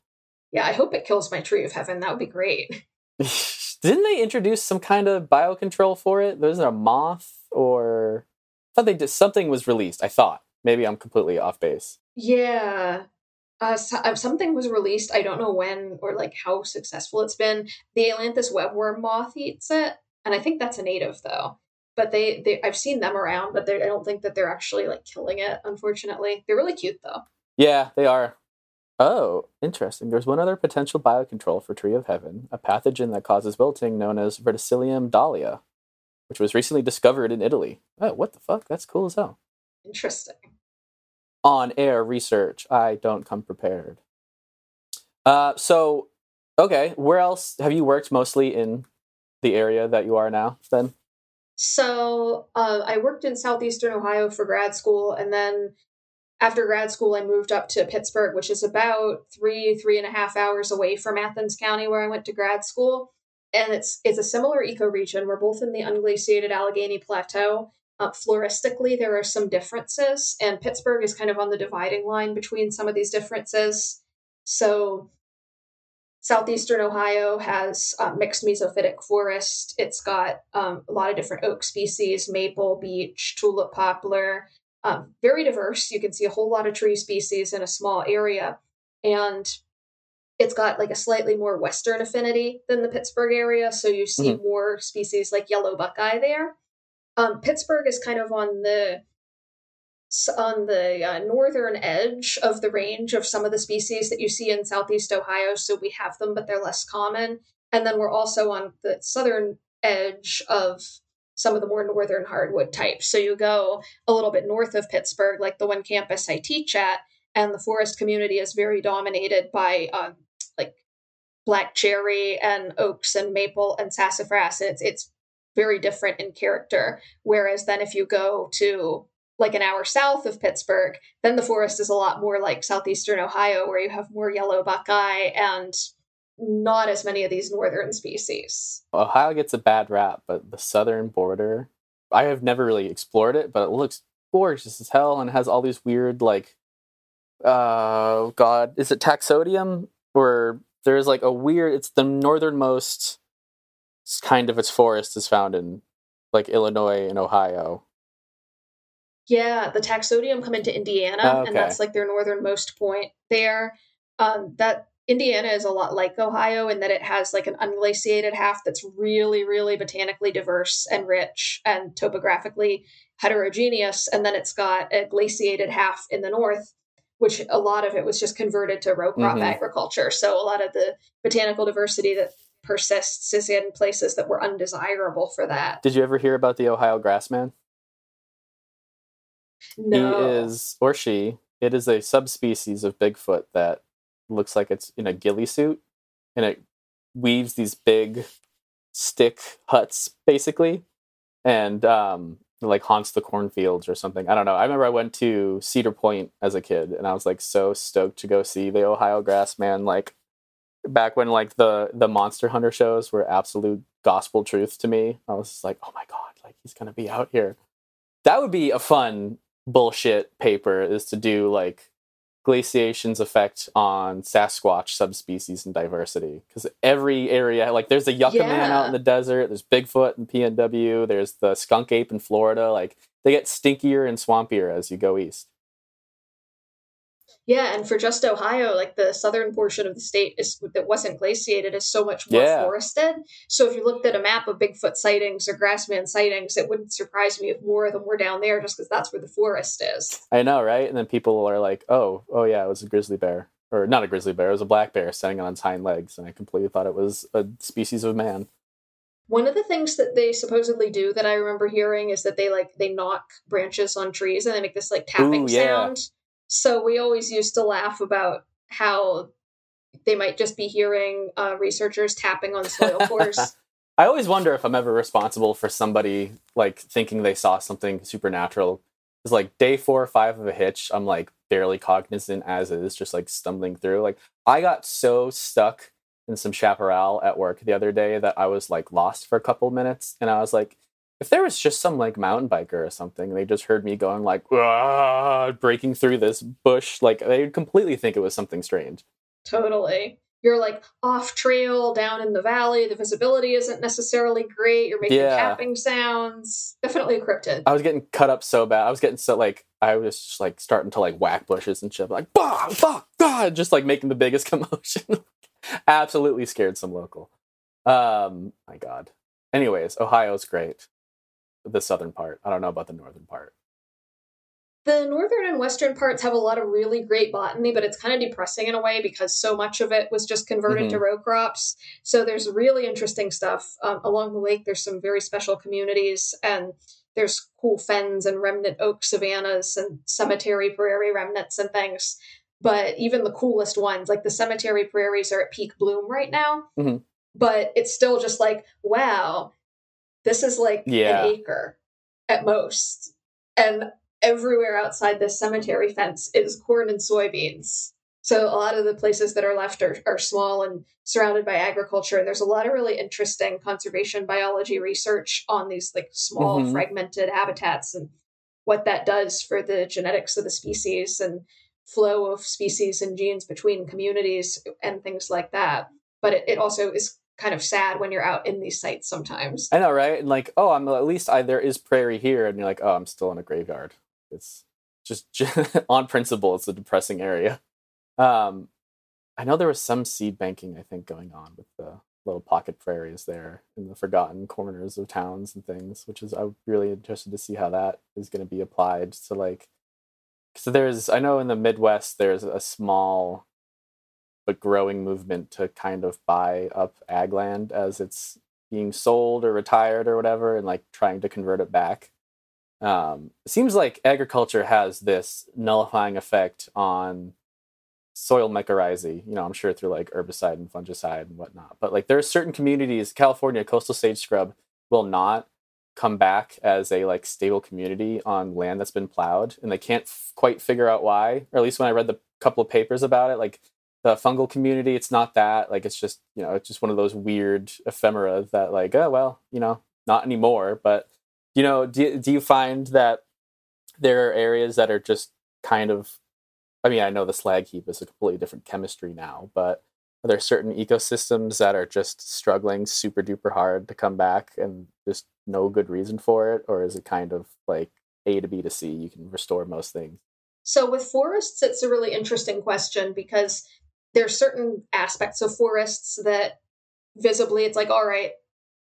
Yeah, I hope it kills my tree of heaven. That would be great. Didn't they introduce some kind of biocontrol for it? Was there a moth or thought they did something was released. I thought maybe I'm completely off base. Yeah, uh, so, uh, something was released. I don't know when or like how successful it's been. The Ailanthus webworm moth eats it, and I think that's a native though. But they, they I've seen them around, but I don't think that they're actually like killing it. Unfortunately, they're really cute though. Yeah, they are. Oh, interesting. There's one other potential biocontrol for Tree of Heaven, a pathogen that causes wilting known as Verticillium dahliae, which was recently discovered in Italy. Oh, what the fuck? That's cool as hell. Interesting. On air research. I don't come prepared. Uh, so, okay, where else have you worked mostly in the area that you are now then? So, uh, I worked in southeastern Ohio for grad school, and then after grad school, I moved up to Pittsburgh, which is about three, three and a half hours away from Athens County, where I went to grad school. And it's it's a similar ecoregion. We're both in the unglaciated Allegheny Plateau. Uh, floristically, there are some differences, and Pittsburgh is kind of on the dividing line between some of these differences. So, southeastern Ohio has uh, mixed mesophytic forest. It's got um, a lot of different oak species maple, beech, tulip poplar, um, very diverse. You can see a whole lot of tree species in a small area. And it's got like a slightly more western affinity than the Pittsburgh area. So you see mm-hmm. more species like yellow buckeye there. Um, Pittsburgh is kind of on the on the uh, northern edge of the range of some of the species that you see in southeast Ohio. So we have them, but they're less common. And then we're also on the southern edge of some of the more northern hardwood types. So you go a little bit north of Pittsburgh, like the one campus I teach at, and the forest community is very dominated by um, like black cherry and oaks and maple and sassafras. It's it's very different in character. Whereas then if you go to like an hour south of Pittsburgh, then the forest is a lot more like southeastern Ohio, where you have more yellow buckeye and not as many of these northern species. Ohio gets a bad rap, but the southern border, I have never really explored it, but it looks gorgeous as hell and has all these weird like uh god, is it taxodium or there's like a weird it's the northernmost kind of its forest is found in like Illinois and Ohio. Yeah, the taxodium come into Indiana, oh, okay. and that's like their northernmost point there. Um, that Indiana is a lot like Ohio in that it has like an unglaciated half that's really, really botanically diverse and rich and topographically heterogeneous. And then it's got a glaciated half in the north, which a lot of it was just converted to row crop mm-hmm. agriculture. So a lot of the botanical diversity that persists is in places that were undesirable for that. Did you ever hear about the Ohio grassman? No. He is, or she, it is a subspecies of Bigfoot that looks like it's in a ghillie suit and it weaves these big stick huts basically and um like haunts the cornfields or something. I don't know. I remember I went to Cedar Point as a kid and I was like so stoked to go see the Ohio Grassman like back when like the the Monster Hunter shows were absolute gospel truth to me. I was like, "Oh my god, like he's going to be out here." That would be a fun bullshit paper is to do like glaciation's effect on Sasquatch subspecies and diversity. Because every area, like there's a Yucca yeah. Man out in the desert, there's Bigfoot and PNW, there's the skunk ape in Florida. Like they get stinkier and swampier as you go east. Yeah, and for just Ohio, like the southern portion of the state is that wasn't glaciated is so much more yeah. forested. So if you looked at a map of Bigfoot sightings or Grassman sightings, it wouldn't surprise me if more of them were down there, just because that's where the forest is. I know, right? And then people are like, "Oh, oh yeah, it was a grizzly bear." Or not a grizzly bear, it was a black bear standing on its hind legs, and I completely thought it was a species of man. One of the things that they supposedly do that I remember hearing is that they like they knock branches on trees and they make this like tapping Ooh, yeah. sound so we always used to laugh about how they might just be hearing uh, researchers tapping on soil cores. I always wonder if I'm ever responsible for somebody like thinking they saw something supernatural. It's like day four or five of a hitch. I'm like barely cognizant as is, just like stumbling through. Like I got so stuck in some chaparral at work the other day that I was like lost for a couple minutes, and I was like, if there was just some like mountain biker or something, they just heard me going like breaking through this bush, like they'd completely think it was something strange. Totally. you're like off trail down in the valley. The visibility isn't necessarily great. You're making Yeah. tapping sounds. Definitely cryptid. I was getting cut up so bad. I was getting so like I was just like starting to like whack bushes and shit. Like bah, bah, bah, just like making the biggest commotion. Absolutely scared some local. Um, my God. Anyways, Ohio's great. The southern part. I don't know about the northern part. The northern and western parts have a lot of really great botany, but it's kind of depressing in a way because so much of it was just converted to row crops. So there's really interesting stuff um, along the lake. There's some very special communities, and there's cool fens and remnant oak savannas and cemetery prairie remnants and things. But even the coolest ones, like the cemetery prairies, are at peak bloom right now. Mhm. But it's still just like, wow, this is like Yeah. an acre at most. And everywhere outside this cemetery fence is corn and soybeans. So a lot of the places that are left are, are small and surrounded by agriculture. And there's a lot of really interesting conservation biology research on these like small Mhm. fragmented habitats and what that does for the genetics of the species and flow of species and genes between communities and things like that. But it, it also is kind of sad when you're out in these sites sometimes. I know, right? And like, oh, I'm at least I there is prairie here, and you're like, oh, I'm still in a graveyard. It's just on principle, it's a depressing area. Um, I know there was some seed banking, I think, going on with the little pocket prairies there in the forgotten corners of towns and things, which is I'm really interested to see how that is going to be applied to like. So there's, I know in the Midwest, there's a small but growing movement to kind of buy up ag land as it's being sold or retired or whatever and like trying to convert it back. Um, it seems like agriculture has this nullifying effect on soil mycorrhizae you know i'm sure through like herbicide and fungicide and whatnot but like there are certain communities california coastal sage scrub will not come back as a like stable community on land that's been plowed and they can't f- quite figure out why or at least when i read the couple of papers about it like the fungal community it's not that like it's just you know it's just one of those weird ephemera that like oh well you know not anymore but you know do, do you find that there are areas that are just kind of i mean i know the slag heap is a completely different chemistry now but are there certain ecosystems that are just struggling super duper hard to come back and just no good reason for it? Or is it kind of like a to b to c you can restore most things? So with forests, it's a really interesting question because there are certain aspects of forests that visibly it's like, all right,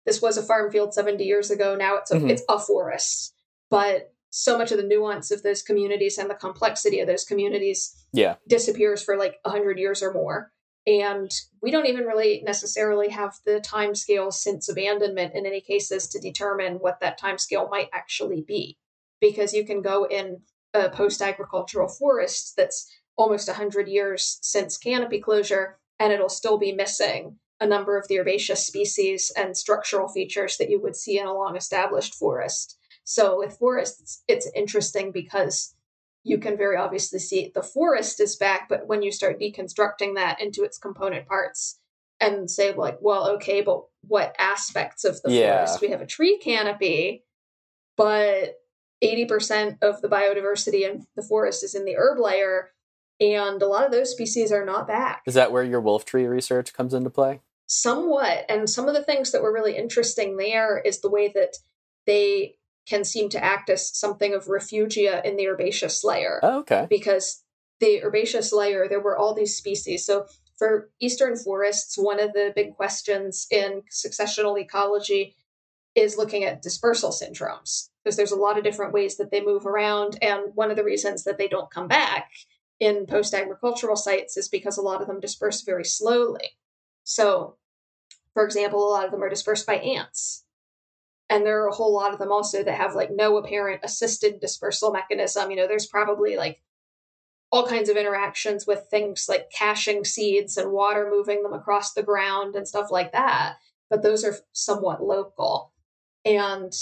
this was a farm field 70 years ago. Now it's a, Mhm. it's a forest. But so much of the nuance of those communities and the complexity of those communities yeah disappears for like 100 years or more. And we don't even really necessarily have the time scale since abandonment in any cases to determine what that time scale might actually be. Because you can go in a post agricultural forest that's almost 100 years since canopy closure, and it'll still be missing a number of the herbaceous species and structural features that you would see in a long established forest. So with forests, it's interesting because you can very obviously see the forest is back, but when you start deconstructing that into its component parts and say, like, well, okay, but what aspects of the Yeah. forest? We have a tree canopy, but 80% of the biodiversity in the forest is in the herb layer, and a lot of those species are not back. Is that where your wolf tree research comes into play? Somewhat. And some of the things that were really interesting there is the way that they can seem to act as something of refugia in the herbaceous layer. Oh, okay. Because the herbaceous layer there were all these species. So for eastern forests one of the big questions in successional ecology is looking at dispersal syndromes because there's a lot of different ways that they move around. And one of the reasons that they don't come back in post agricultural sites is because a lot of them disperse very slowly so, for example, a lot of them are dispersed by ants. And there are a whole lot of them also that have like no apparent assisted dispersal mechanism. You know, there's probably like all kinds of interactions with things like caching seeds and water moving them across the ground and stuff like that. But those are somewhat local. And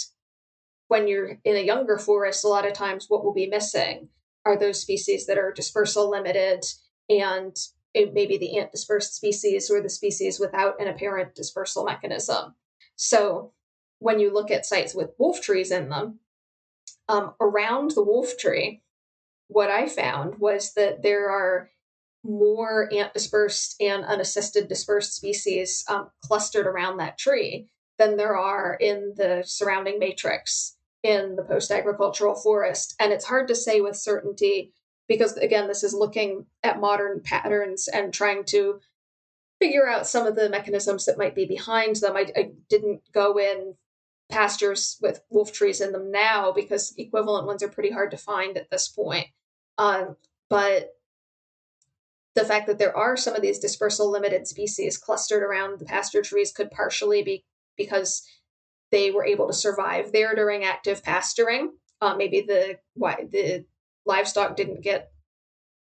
when you're in a younger forest, a lot of times what will be missing are those species that are dispersal limited and it may be the ant dispersed species or the species without an apparent dispersal mechanism. So when you look at sites with wolf trees in them, um, around the wolf tree, what I found was that there are more ant dispersed and unassisted dispersed species um, clustered around that tree than there are in the surrounding matrix in the post agricultural forest. And it's hard to say with certainty because, again, this is looking at modern patterns and trying to figure out some of the mechanisms that might be behind them. I, I didn't go in pastures with wolf trees in them now because equivalent ones are pretty hard to find at this point. Um, but the fact that there are some of these dispersal limited species clustered around the pasture trees could partially be because they were able to survive there during active pasturing. Uh, maybe the why the livestock didn't get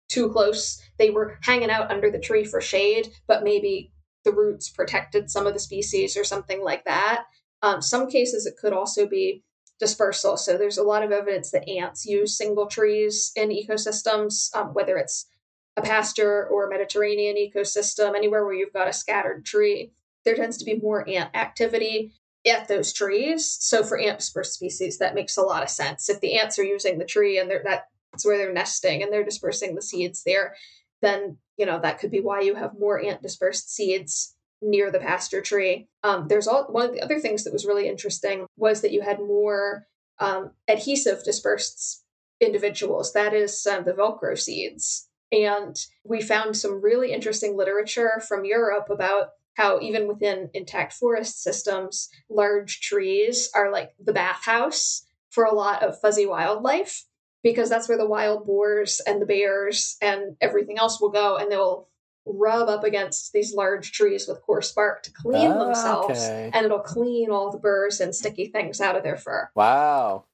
too close. They were hanging out under the tree for shade, but maybe the roots protected some of the species or something like that. Um, some cases it could also be dispersal. So there's a lot of evidence that ants use single trees in ecosystems, um, whether it's a pasture or a Mediterranean ecosystem, anywhere where you've got a scattered tree, there tends to be more ant activity at those trees. So for dispersed species, that makes a lot of sense. If the ants are using the tree and they're, that's where they're nesting and they're dispersing the seeds there, then you know that could be why you have more ant dispersed seeds near the pasture tree. Um, there's all one of the other things that was really interesting was that you had more um, adhesive dispersed individuals. That is the Velcro seeds. And we found some really interesting literature from Europe about how even within intact forest systems, large trees are like the bathhouse for a lot of fuzzy wildlife because that's where the wild boars and the bears and everything else will go and they'll rub up against these large trees with coarse bark to clean oh, themselves okay. and it'll clean all the burrs and sticky things out of their fur. Wow.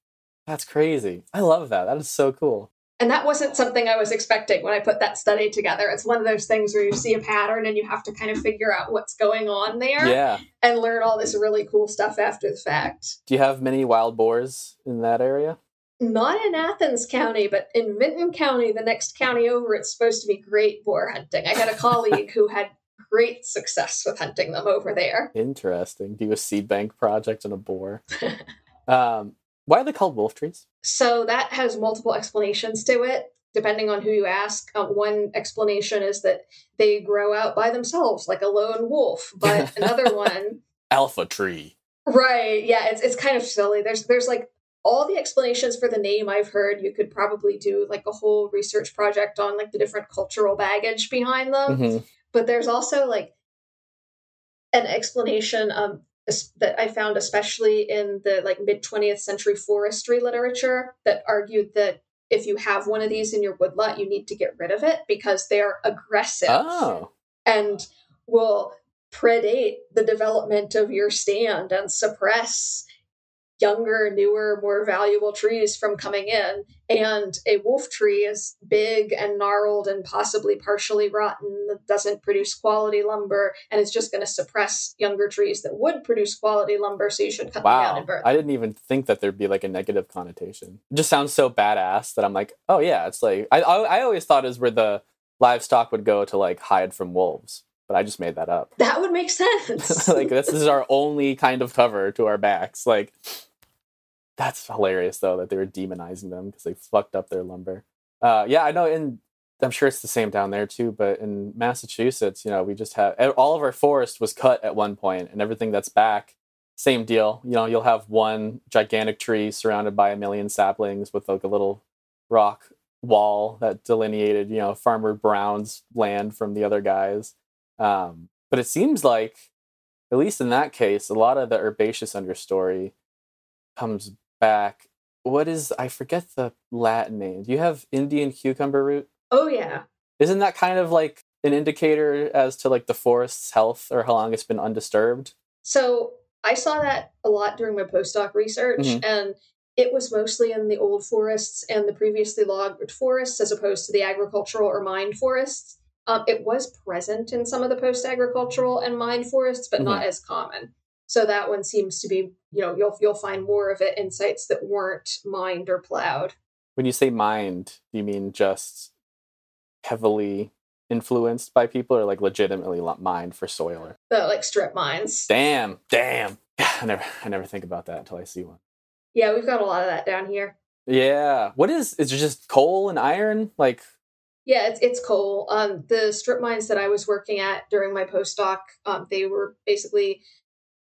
That's crazy. I love that. That is so cool. And that wasn't something I was expecting when I put that study together. It's one of those things where you see a pattern and you have to kind of figure out what's going on there. Yeah. And learn all this really cool stuff after the fact. Do you have many wild boars in that area? Not in Athens County, but in Vinton County, the next county over, it's supposed to be great boar hunting. I had a colleague who had great success with hunting them over there. Interesting. Do you a seed bank project on a boar. um, why are they called wolf trees? So that has multiple explanations to it, depending on who you ask. Uh, one explanation is that they grow out by themselves, like a lone wolf. But another one, alpha tree. Right. Yeah. It's it's kind of silly. There's there's like all the explanations for the name I've heard. You could probably do like a whole research project on like the different cultural baggage behind them. Mm-hmm. But there's also like an explanation um, that I found, especially in the like mid 20th century forestry literature, that argued that if you have one of these in your woodlot, you need to get rid of it because they're aggressive oh. and will predate the development of your stand and suppress younger, newer, more valuable trees from coming in. And a wolf tree is big and gnarled and possibly partially rotten that doesn't produce quality lumber and it's just going to suppress younger trees that would produce quality lumber. So you should cut wow. them down and burn. Them. I didn't even think that there'd be like a negative connotation. It just sounds so badass that I'm like, oh yeah, it's like I I, I always thought is where the livestock would go to like hide from wolves but I just made that up. That would make sense. like this is our only kind of cover to our backs. Like that's hilarious though that they were demonizing them because they fucked up their lumber. Uh, yeah, I know. And I'm sure it's the same down there too. But in Massachusetts, you know, we just have all of our forest was cut at one point, and everything that's back, same deal. You know, you'll have one gigantic tree surrounded by a million saplings with like a little rock wall that delineated, you know, Farmer Brown's land from the other guys. Um, but it seems like, at least in that case, a lot of the herbaceous understory comes back. What is I forget the Latin name. Do you have Indian cucumber root? Oh yeah. Isn't that kind of like an indicator as to like the forest's health or how long it's been undisturbed? So I saw that a lot during my postdoc research mm-hmm. and it was mostly in the old forests and the previously logged forests as opposed to the agricultural or mined forests. Um, it was present in some of the post agricultural and mined forests, but mm-hmm. not as common. So that one seems to be, you know, you'll you'll find more of it in sites that weren't mined or plowed. When you say mined, do you mean just heavily influenced by people or like legitimately mined for soil or the like strip mines. Damn, damn. I never I never think about that until I see one. Yeah, we've got a lot of that down here. Yeah. What is is it just coal and iron? Like Yeah, it's it's coal. Um, the strip mines that I was working at during my postdoc, um, they were basically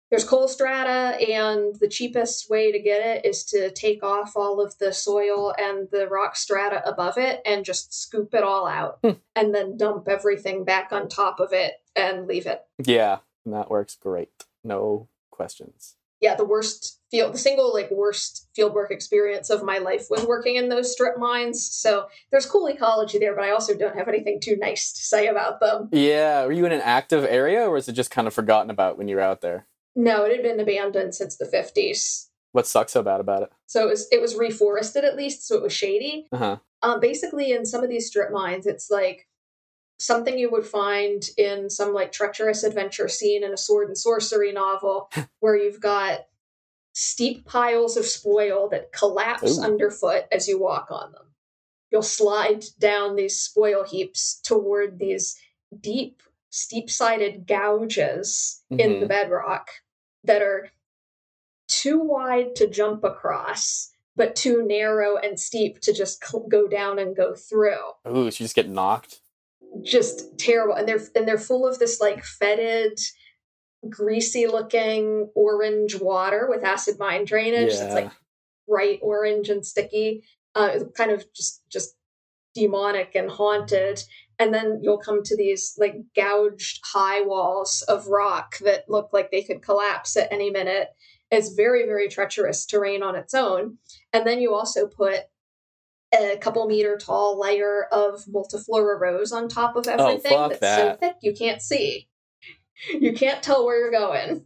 there's coal strata, and the cheapest way to get it is to take off all of the soil and the rock strata above it and just scoop it all out, Hmm. and then dump everything back on top of it and leave it. Yeah, and that works great. No questions. yeah, the worst field, the single like worst fieldwork experience of my life was working in those strip mines. So there's cool ecology there, but I also don't have anything too nice to say about them. Yeah, were you in an active area or was it just kind of forgotten about when you were out there? No, it had been abandoned since the 50s. What sucks so bad about it? So it was it was reforested at least, so it was shady. Uh huh. Um, basically, in some of these strip mines, it's like something you would find in some like treacherous adventure scene in a sword and sorcery novel, where you've got steep piles of spoil that collapse Ooh. underfoot as you walk on them. You'll slide down these spoil heaps toward these deep, steep sided gouges in the Mhm. bedrock that are too wide to jump across, but too narrow and steep to just cl- go down and go through. Ooh, so you just get knocked. Just terrible, and they're and they're full of this like fetid, greasy looking orange water with acid mine drainage. Yeah. That's like bright orange and sticky. Uh, kind of just just demonic and haunted. And then you'll come to these like gouged high walls of rock that look like they could collapse at any minute. It's very, very treacherous terrain on its own. And then you also put a couple meter tall layer of multiflora rose on top of everything Oh, that's so thick you can't see. You can't tell where you're going.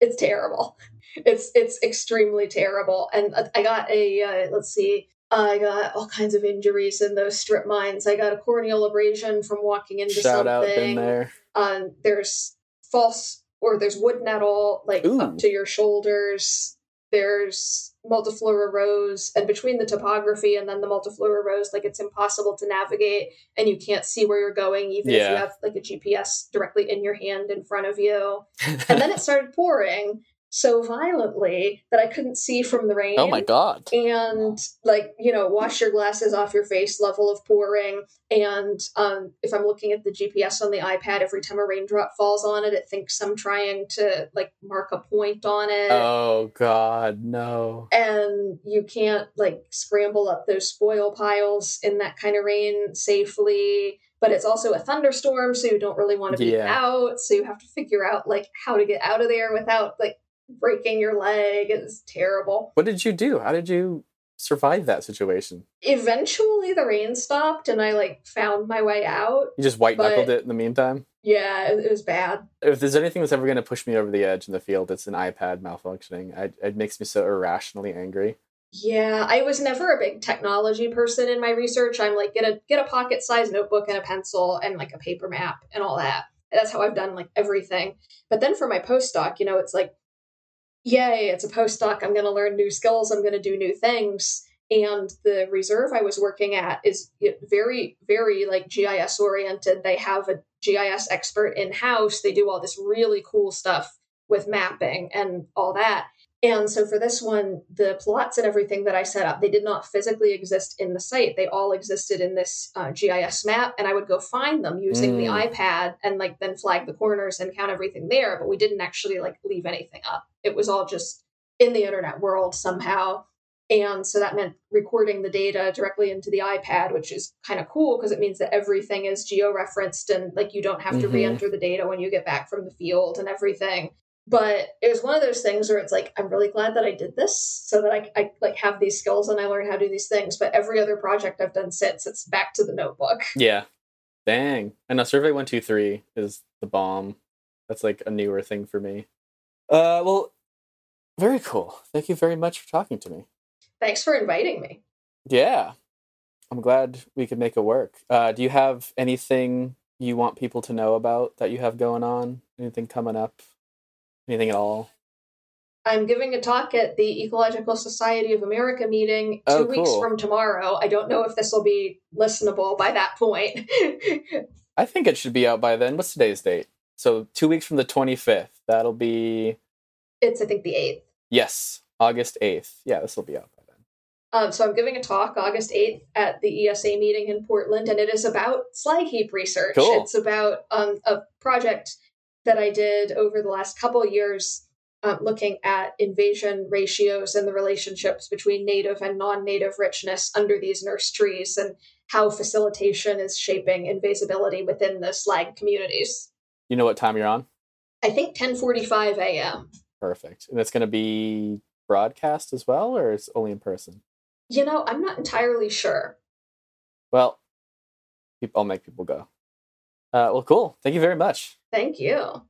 It's terrible. It's it's extremely terrible. And uh, I got a uh, let's see, I got all kinds of injuries in those strip mines. I got a corneal abrasion from walking into Shout out, something. there. Um, there's false or there's wood nettle like Ooh. up to your shoulders. There's multiflora rose, and between the topography and then the multiflora rose, like it's impossible to navigate, and you can't see where you're going, even if you have like a GPS directly in your hand in front of you. And then it started pouring so violently that I couldn't see from the rain oh my god. and like you know wash your glasses off your face level of pouring and um, if i'm looking at the gps on the ipad every time a raindrop falls on it it thinks i'm trying to like mark a point on it Oh god, no. and you can't like scramble up those spoil piles in that kind of rain safely but it's also a thunderstorm so you don't really want to be Yeah. out so you have to figure out like how to get out of there without like breaking your leg it's terrible What did you do? How did you survive that situation? eventually the rain stopped and I like found my way out. You just white knuckled it in the meantime? Yeah, it, it was bad. If there's anything that's ever going to push me over the edge in the field, it's an iPad malfunctioning. I, it makes me so irrationally angry. Yeah, I was never a big technology person in my research. I'm like get a get a pocket sized notebook and a pencil and like a paper map and all that. That's how I've done like everything. But then for my postdoc, you know, it's like yay, it's a postdoc. I'm going to learn new skills. I'm going to do new things. And the reserve I was working at is very, very like GIS oriented. They have a GIS expert in house. They do all this really cool stuff with mapping and all that. And so for this one, the plots and everything that I set up, they did not physically exist in the site. They all existed in this uh, GIS map, and I would go find them using the Mm. iPad and like then flag the corners and count everything there. But we didn't actually like leave anything up. It was all just in the internet world somehow. And so that meant recording the data directly into the iPad, which is kind of cool because it means that everything is geo-referenced and like you don't have to Mhm. re-enter the data when you get back from the field and everything but it was one of those things where it's like i'm really glad that i did this so that I, I like have these skills and i learn how to do these things but every other project i've done since it's back to the notebook Yeah. Dang. And now Survey 123 is the bomb. That's like a newer thing for me. Uh, well, very cool. Thank you very much for talking to me. thanks for inviting me Yeah. I'm glad we could make it work. Uh, do you have anything you want people to know about that you have going on? Anything coming up? Anything at all? i'm giving a talk at the ecological society of america meeting two Oh, weeks from tomorrow i don't know if this will be listenable by that point I think it should be out by then. What's today's date? So, two weeks from the 25th. That'll be, it's i think the 8th yes, August 8th. Yeah, this will be out by then. Um, so I'm giving a talk August 8th at the ESA meeting in Portland, and it is about slag heap research. Cool. It's about um, a project that I did over the last couple years um, looking at invasion ratios and the relationships between native and non-native richness under these nurse trees and how facilitation is shaping invasibility within the slag communities. You know what time you're on? I think 10:45 a.m. Perfect. And it's going to be broadcast as well, or it's only in person? You know, I'm not entirely sure. Well, I'll make people go. Uh, well, cool. Thank you very much. Thank you.